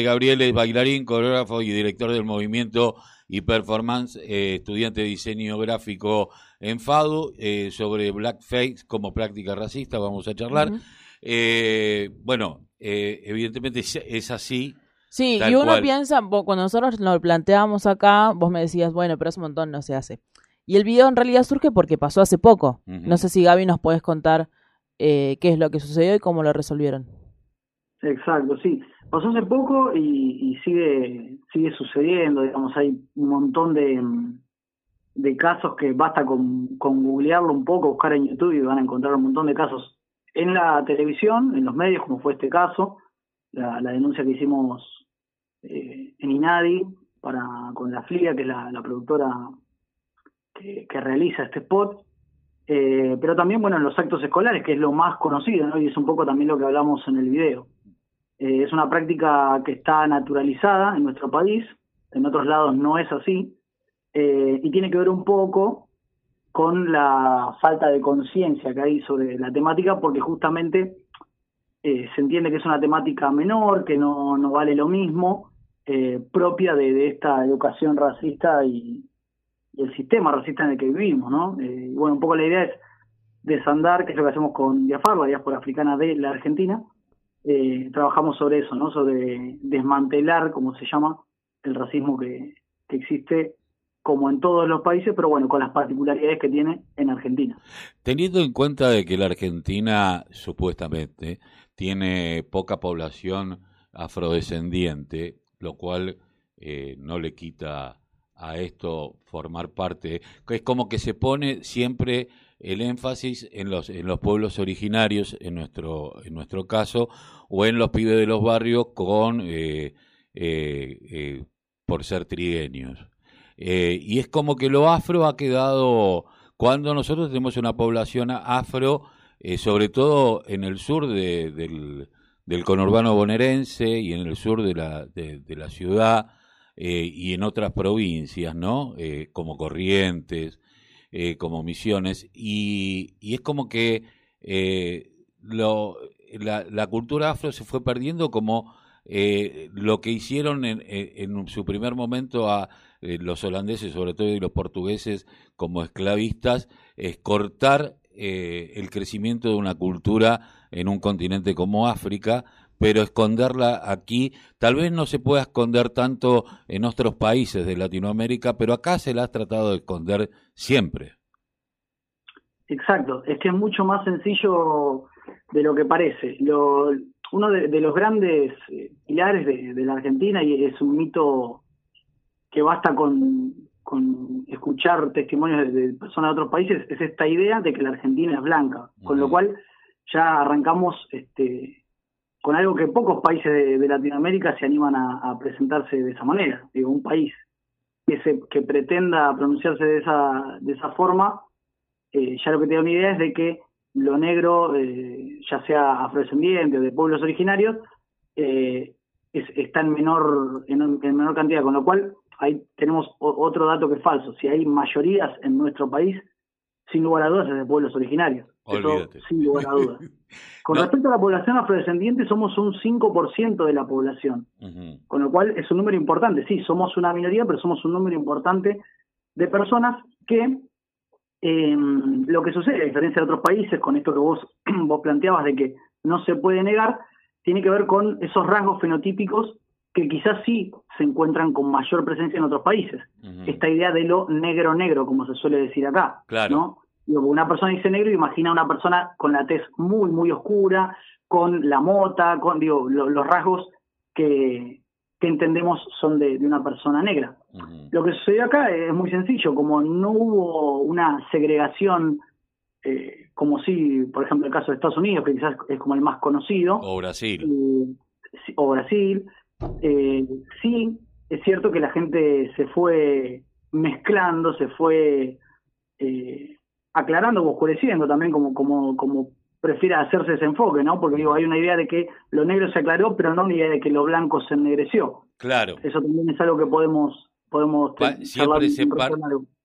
Gabriel es bailarín, coreógrafo y director del movimiento y performance, eh, estudiante de diseño gráfico en FADU, eh, sobre blackface como práctica racista, vamos a charlar. eh, bueno, eh, evidentemente es, así. Sí, y uno piensa, cuando nosotros lo planteábamos acá, vos me decías, bueno, pero es un montón, no se hace. Y el video en realidad surge porque pasó hace poco. No sé si Gaby nos puedes contar eh, qué es lo que sucedió y cómo lo resolvieron. Exacto, sí. Pasó hace poco y, sigue sigue sucediendo, digamos, hay un montón de, de casos que basta con, con googlearlo un poco, buscar en YouTube y van a encontrar un montón de casos en la televisión, en los medios, como fue este caso, la, denuncia que hicimos eh, en INADI para con la FLIA, que es la, productora que, realiza este spot, eh, pero también, bueno, en los actos escolares, que es lo más conocido, ¿no? Y es un poco también lo que hablamos en el video. Eh, es una práctica que está naturalizada en nuestro país, en otros lados no es así, eh, y tiene que ver un poco con la falta de conciencia que hay sobre la temática, porque justamente eh, se entiende que es una temática menor, que no, no vale lo mismo, propia de, esta educación racista y, el sistema racista en el que vivimos, ¿no? bueno, un poco la idea es desandar, que es lo que hacemos con Diafar, la diáspora africana de la Argentina, eh, trabajamos sobre eso, ¿no? Sobre desmantelar, como se llama, el racismo que, existe como en todos los países, pero bueno, con las particularidades que tiene en Argentina. Teniendo en cuenta de que la Argentina supuestamente tiene poca población afrodescendiente, lo cual eh, no le quita a esto formar parte, es como que se pone siempre el énfasis en los, en los pueblos originarios, en nuestro, en nuestro caso, o en los pibes de los barrios con eh, eh, eh, por ser trigueños. y es como que lo afro ha quedado, cuando nosotros tenemos una población afro, sobre todo en el sur del, del conurbano bonaerense y en el sur de la, de, la ciudad y en otras provincias, ¿no? como Corrientes, eh, como misiones, y, y, es como que eh, lo, la, la, cultura afro se fue perdiendo como eh, lo que hicieron en, en, su primer momento a los holandeses, sobre todo y los portugueses, como esclavistas, es cortar el crecimiento de una cultura en un continente como África, pero esconderla aquí tal vez no se pueda esconder tanto en otros países de Latinoamérica, pero acá se la ha tratado de esconder siempre. Exacto, es que es mucho más sencillo de lo que parece. Lo, uno de, los grandes eh, pilares de, la Argentina, y es un mito que basta con, con escuchar testimonios de, personas de otros países, es esta idea de que la Argentina es blanca, con lo cual ya arrancamos este, con algo que pocos países de, Latinoamérica se animan a, presentarse de esa manera. Digo, un país que, se, que pretenda pronunciarse de esa, de esa forma, eh, ya lo que te da una idea es de que lo negro, eh, ya sea afrodescendiente o de pueblos originarios, eh, está en menor, en, en, menor cantidad, con lo cual ahí tenemos otro dato que es falso. Si hay mayorías en nuestro país, sin lugar a dudas es de pueblos originarios. Olvídate. sin lugar a dudas. Con respecto a la población afrodescendiente, somos un 5% de la población, con lo cual es un número importante. Sí, somos una minoría, pero somos un número importante de personas que em, lo que sucede, a diferencia de otros países, con esto que vos, vos planteabas de que no se puede negar, tiene que ver con esos rasgos fenotípicos que quizás sí se encuentran con mayor presencia en otros países. Esta idea de lo negro-negro, como se suele decir acá. Claro. ¿no? Una persona dice negro, imagina a una persona con la tez muy, muy oscura, con la mota, con digo, los rasgos que, entendemos son de, una persona negra. Lo que sucedió acá es muy sencillo, como no hubo una segregación, eh, como si, por ejemplo, el caso de Estados Unidos, que quizás es como el más conocido. O Brasil. Eh, o Brasil. Eh, sí, es cierto que la gente se fue mezclando, se fue aclarando o oscureciendo también como, como, como prefiera hacerse ese enfoque, ¿no? Porque digo, hay una idea de que lo negro se aclaró, pero no una idea de que lo blanco se ennegreció. Claro. Eso también es algo que podemos podemos siempre se,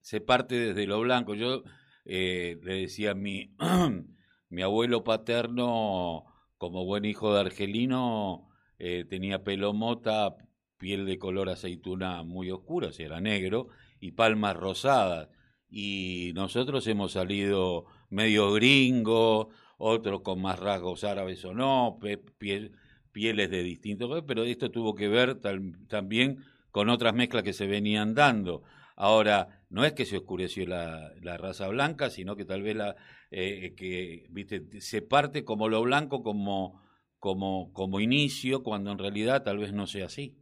se, parte desde lo blanco. Yo eh, le decía a mi mi abuelo paterno como buen hijo de argelino eh, tenía pelo mota, piel de color aceituna muy oscura, o sea, era negro, y palmas rosadas. Y nosotros hemos salido medio gringo, otros con más rasgos árabes o no, pieles de distintos, pero esto tuvo que ver también con otras mezclas que se venían dando. Ahora, no es que se oscureció la, la raza blanca, sino que tal vez la, eh, que viste se parte como lo blanco como, como, como inicio, cuando en realidad tal vez no sea así.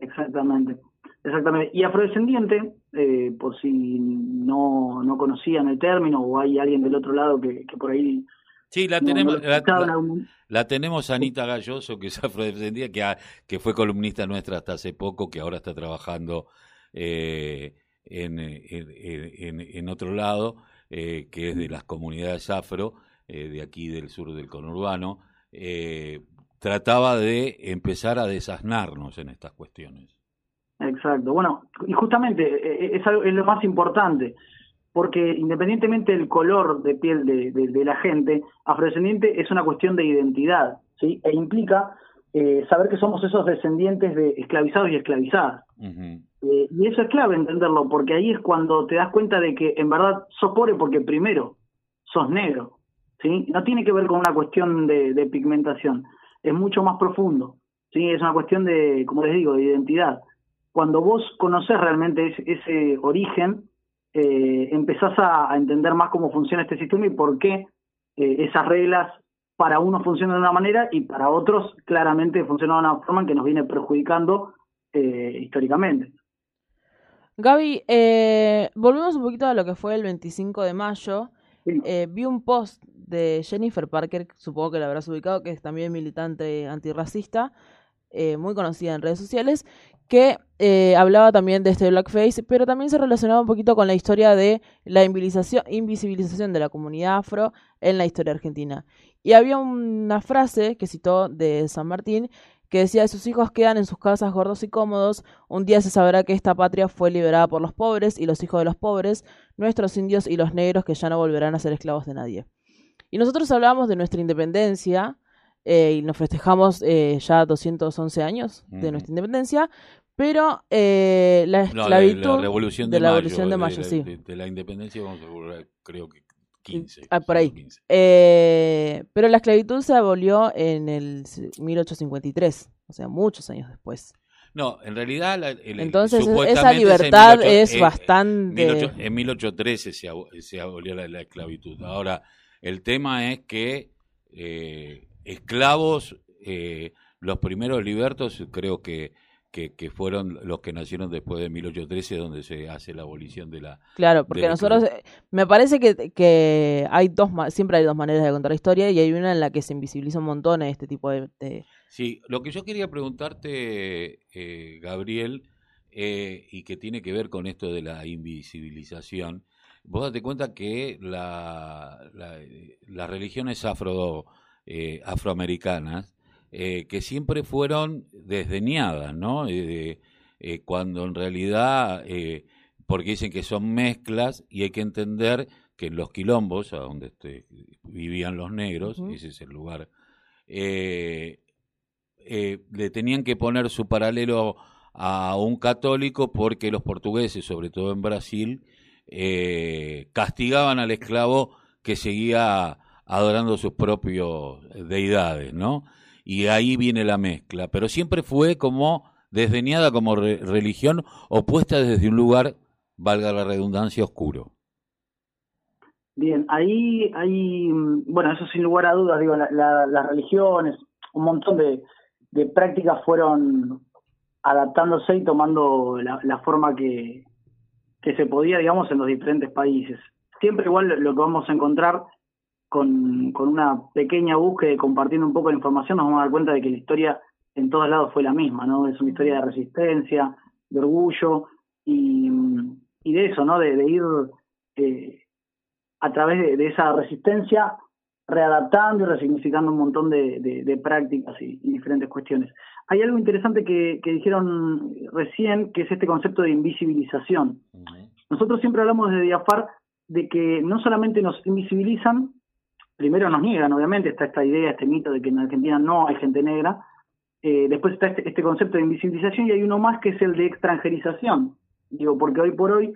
Exactamente. Exactamente. Y afrodescendiente, eh, por si no, no conocían el término o hay alguien del otro lado que, por ahí... Sí, la tenemos, la, tenemos Anita Galloso, que es afrodescendiente, que, que fue columnista nuestra hasta hace poco, que ahora está trabajando eh, en, en, en, otro lado, eh, que es de las comunidades afro, de aquí del sur del conurbano, trataba de empezar a desasnarnos en estas cuestiones. Exacto, bueno, y justamente es, es lo más importante, porque independientemente del color de piel de, de, la gente, afrodescendiente es una cuestión de identidad, ¿sí? E implica saber que somos esos descendientes de esclavizados y esclavizadas. Eh, y eso es clave entenderlo, porque ahí es cuando te das cuenta de que en verdad sos pobre porque primero sos negro. ¿sí? No tiene que ver con una cuestión de, pigmentación, es mucho más profundo. ¿sí? Es una cuestión de, como les digo, de identidad. Cuando vos conoces realmente ese, origen, eh, empezás a, entender más cómo funciona este sistema y por qué eh, esas reglas para unos funcionan de una manera y para otros claramente funcionan de una forma que nos viene perjudicando eh, históricamente. Gaby, eh, volvemos un poquito a lo que fue el 25 de mayo. Vi un post de Jennifer Parker, supongo que la habrás ubicado, que es también militante antirracista, eh, muy conocida en redes sociales, que hablaba también de este blackface, pero también se relacionaba un poquito con la historia de la invisibilización de la comunidad afro en la historia argentina. Y había una frase que citó de San Martín que decía, sus hijos quedan en sus casas gordos y cómodos, un día se sabrá que esta patria fue liberada por los pobres y los hijos de los pobres, nuestros indios y los negros que ya no volverán a ser esclavos de nadie. Y nosotros hablábamos de nuestra independencia eh, y nos festejamos eh, ya 211 años de nuestra independencia, pero eh, la esclavitud de la revolución de, mayo, sí. De, la independencia vamos a creo que Ah, por ahí. Pero la esclavitud se abolió en el 1853, o sea, muchos años después. No, en realidad... Entonces esa libertad es bastante... En 1813 se, abolió la, esclavitud. Ahora, el tema es que eh, esclavos, los primeros libertos creo que que, fueron los que nacieron después de 1813, donde se hace la abolición de la... Claro, porque nosotros, eh, me parece que, que hay dos, siempre hay dos maneras de contar la historia y hay una en la que se invisibiliza un montón este tipo de... Sí, lo que yo quería preguntarte, eh, Gabriel, eh, y que tiene que ver con esto de la invisibilización, vos date cuenta que la, las religiones afro, afroamericanas, eh, que siempre fueron desdeñadas, ¿no? Eh, eh, cuando en realidad, porque dicen que son mezclas y hay que entender que en los quilombos, a donde este, vivían los negros, ese es el lugar, le tenían que poner su paralelo a un católico porque los portugueses, sobre todo en Brasil, castigaban al esclavo que seguía adorando sus propios deidades, ¿no? y ahí viene la mezcla, pero siempre fue como desdeñada como religión opuesta desde un lugar, valga la redundancia, oscuro. Bien, ahí hay, bueno, eso sin lugar a dudas, digo, las religiones, un montón de, prácticas fueron adaptándose y tomando la, forma que, que se podía, digamos, en los diferentes países. Siempre igual lo que vamos a encontrar con, con una pequeña búsqueda y compartiendo un poco de información, nos vamos a dar cuenta de que la historia en todos lados fue la misma, ¿no? Es una historia de resistencia, de orgullo y, y de eso, ¿no? De, ir eh, a través de, esa resistencia readaptando y resignificando un montón de, de, prácticas y, diferentes cuestiones. Hay algo interesante que, que dijeron recién, que es este concepto de invisibilización. Nosotros siempre hablamos de Diafar de que no solamente nos invisibilizan, primero nos niegan, obviamente, está esta idea, este mito de que en Argentina no hay gente negra, Eh, después está este, este, concepto de invisibilización y hay uno más que es el de extranjerización. Digo, porque hoy por hoy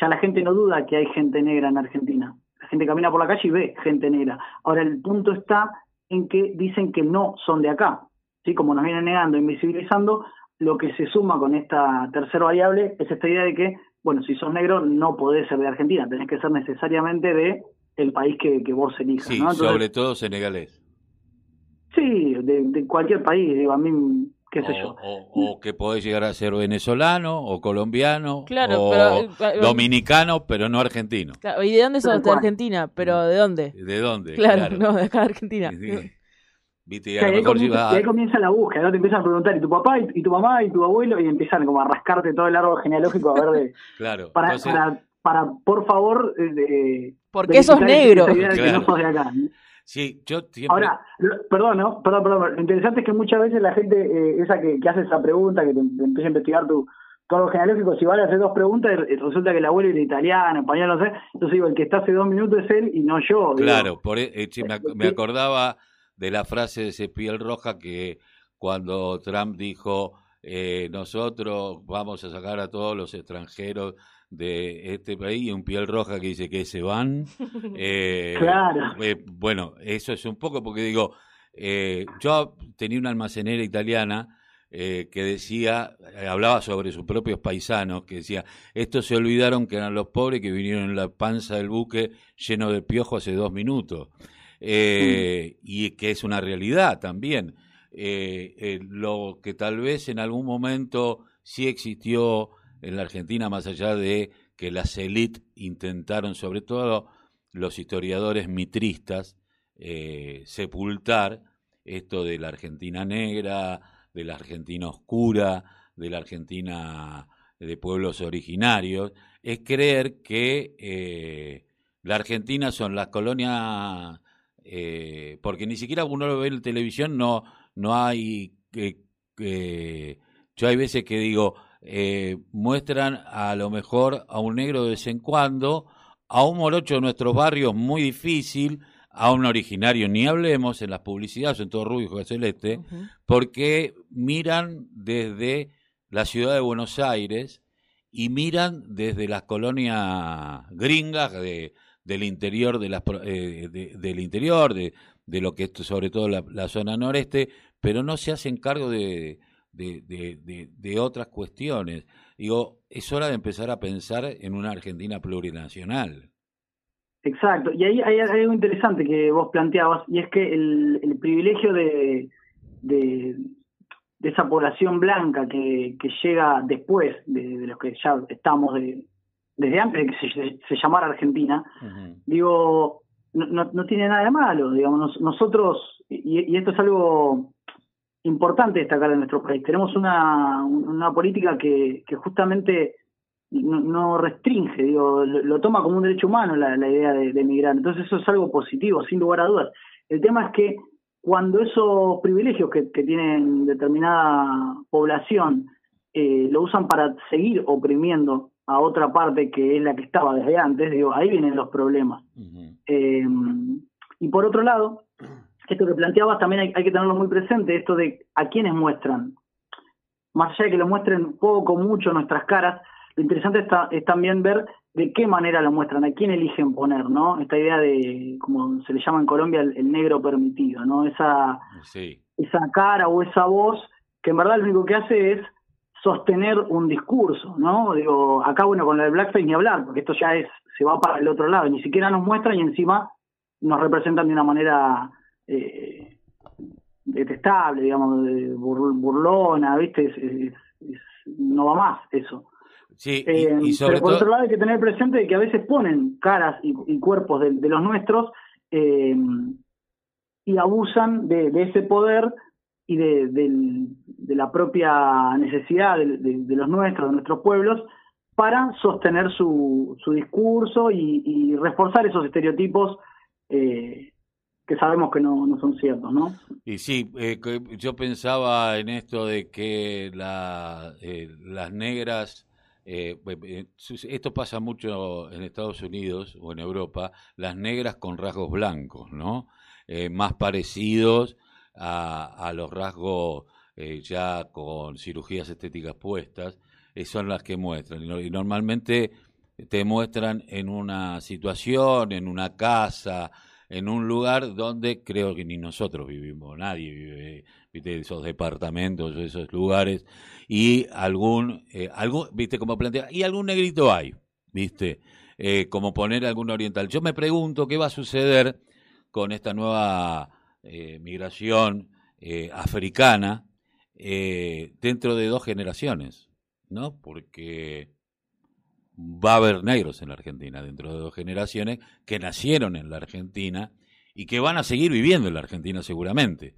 ya la gente no duda que hay gente negra en Argentina. La gente camina por la calle y ve gente negra. Ahora el punto está en que dicen que no son de acá. ¿sí? Como nos vienen negando, invisibilizando, lo que se suma con esta tercera variable es esta idea de que, bueno, si sos negro no podés ser de Argentina, tenés que ser necesariamente de el país que, vos elijas. Sí, sobre todo senegalés. Sí, de, cualquier país, digo, a mí, qué sé yo. O, que podés llegar a ser venezolano, o colombiano, o eh, dominicano, pero no argentino. ¿Y de dónde sos? De Argentina, pero ¿de dónde? ¿De dónde? Claro, no, de acá de Argentina. ¿Viste? Y, ahí comienza, la búsqueda, ¿no? Te empiezan a preguntar, ¿y tu papá, y, tu mamá, y tu abuelo? Y empiezan como a rascarte todo el árbol genealógico a ver de... claro. Para, para, para, por favor... Eh, de, ¿Por qué sos negro? Que no sos de acá. Sí, yo Ahora, perdón, ¿no? Perdón, perdón. Lo interesante es que muchas veces la gente, eh, esa que, hace esa pregunta, que te, empieza a investigar tu, todo genealógico, si vale hacer dos preguntas, resulta que el abuelo era italiano, español, no sé. Entonces digo, el que está hace dos minutos es él y no yo. Claro, por, e, eh, me, acordaba de la frase de ese piel roja que cuando Trump dijo, eh, nosotros vamos a sacar a todos los extranjeros de este país y un piel roja que dice que se van. Eh, claro. Eh, bueno, eso es un poco porque digo, eh, yo tenía una almacenera italiana que decía, hablaba sobre sus propios paisanos, que decía, estos se olvidaron que eran los pobres que vinieron en la panza del buque lleno de piojo hace dos minutos. Y que es una realidad también. lo que tal vez en algún momento sí existió en la Argentina, más allá de que las élites intentaron, sobre todo los historiadores mitristas, eh, sepultar esto de la Argentina negra, de la Argentina oscura, de la Argentina de pueblos originarios, es creer que eh, la Argentina son las colonias, eh, porque ni siquiera uno lo ve en televisión, no, no hay... yo hay veces que digo, eh, muestran a lo mejor a un negro de vez en cuando, a un morocho de nuestros barrios muy difícil, a un originario, ni hablemos en las publicidades, en todo rubio y celeste, porque miran desde la ciudad de Buenos Aires y miran desde las colonias gringas de, del interior de las eh, del interior de, de, lo que es sobre todo la, zona noreste pero no se hacen cargo de, de, de, de, otras cuestiones. Digo, es hora de empezar a pensar en una Argentina plurinacional. Exacto, y ahí hay, algo interesante que vos planteabas, y es que el, el privilegio de, de, esa población blanca que, que llega después de, los que ya estamos de, desde antes de que se, llamara Argentina, digo, no, no, tiene nada de malo, digamos, nosotros, y, y esto es algo importante destacar en nuestro país. Tenemos una, una política que, que justamente no, restringe, digo, lo, toma como un derecho humano la, la idea de, emigrar. Entonces eso es algo positivo, sin lugar a dudas. El tema es que cuando esos privilegios que, que tienen determinada población eh, lo usan para seguir oprimiendo a otra parte que es la que estaba desde antes, digo, ahí vienen los problemas. Eh, y por otro lado, esto que planteabas también hay, que tenerlo muy presente, esto de a quiénes muestran. Más allá de que lo muestren poco, mucho nuestras caras, lo interesante está, es también ver de qué manera lo muestran, a quién eligen poner, ¿no? Esta idea de, como se le llama en Colombia, el, negro permitido, ¿no? Esa, esa cara o esa voz que en verdad lo único que hace es sostener un discurso, ¿no? Digo, acá bueno, con lo de blackface ni hablar, porque esto ya es, se va para el otro lado, ni siquiera nos muestran y encima nos representan de una manera eh, detestable, digamos, burlona, ¿viste? no va más eso. Sí, eh, pero por otro lado hay que tener presente que a veces ponen caras y, cuerpos de, los nuestros eh, y abusan de, ese poder y de, la propia necesidad de, los nuestros, de nuestros pueblos, para sostener su, su discurso y, reforzar esos estereotipos eh, que sabemos que no, no son ciertos, ¿no? Y sí, eh, yo pensaba en esto de que la, eh, las negras, eh, esto pasa mucho en Estados Unidos o en Europa, las negras con rasgos blancos, ¿no? más parecidos a, a los rasgos eh, ya con cirugías estéticas puestas, eh, son las que muestran. Y, normalmente te muestran en una situación, en una casa, en un lugar donde creo que ni nosotros vivimos, nadie vive, viste, esos departamentos, esos lugares, y algún, eh, algún viste, como plantea, y algún negrito hay, viste, eh, como poner algún oriental. Yo me pregunto qué va a suceder con esta nueva eh, migración africana dentro de dos generaciones, ¿no? Porque va a haber negros en la Argentina dentro de dos generaciones que nacieron en la Argentina y que van a seguir viviendo en la Argentina seguramente.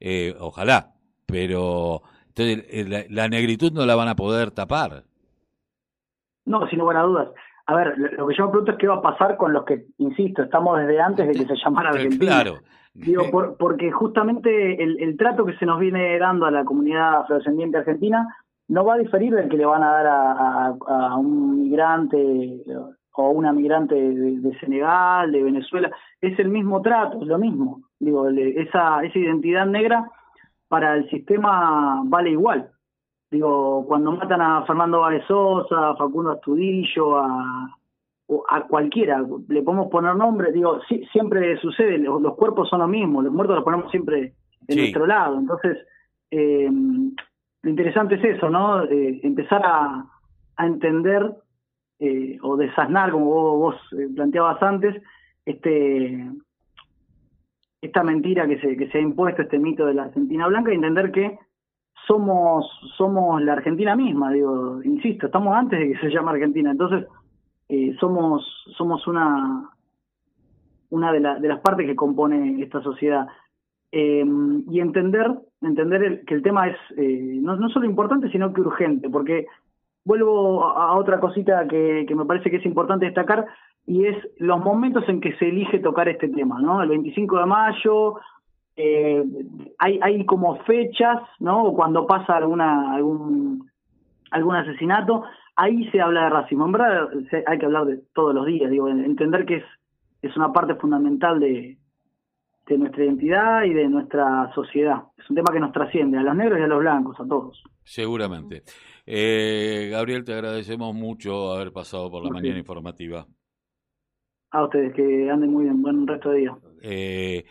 Eh, ojalá, pero entonces, eh, la, negritud no la van a poder tapar. No, sin lugar a dudas. A ver, lo que yo me pregunto es qué va a pasar con los que, insisto, estamos desde antes de que se llamara Argentina. Claro. Digo, porque justamente el, el, trato que se nos viene dando a la comunidad afrodescendiente argentina no va a diferir del que le van a dar a, un migrante o una migrante de, Senegal, de Venezuela. Es el mismo trato, es lo mismo. Digo, esa, esa identidad negra para el sistema vale igual. Digo, cuando matan a Fernando Vázquez Sosa, a Facundo Astudillo, a, a cualquiera, le podemos poner nombre, digo, siempre sucede, los, cuerpos son lo mismo, los muertos los ponemos siempre de nuestro lado. Entonces, eh, lo interesante es eso, ¿no? Eh, empezar a, entender eh, o desasnar, como vos, eh, planteabas antes, este esta mentira que se, que se ha impuesto, este mito de la Argentina blanca, y entender que somos, somos la Argentina misma, digo, insisto, estamos antes de que se llame Argentina, entonces somos, somos una, una de, de las partes que compone esta sociedad. Y entender entender que el tema es eh, no, solo importante, sino que urgente, porque vuelvo a, otra cosita que, me parece que es importante destacar, y es los momentos en que se elige tocar este tema, ¿no? El 25 de mayo, eh, hay, hay como fechas, ¿no? Cuando pasa alguna, algún, algún asesinato, ahí se habla de racismo. En verdad hay que hablar de todos los días, digo, entender que es, es una parte fundamental de, de nuestra identidad y de nuestra sociedad. Es un tema que nos trasciende a los negros y a los blancos, a todos. Seguramente. Eh, Gabriel, te agradecemos mucho haber pasado por la mañana informativa. A ustedes, que anden muy bien. Buen resto de día. Eh,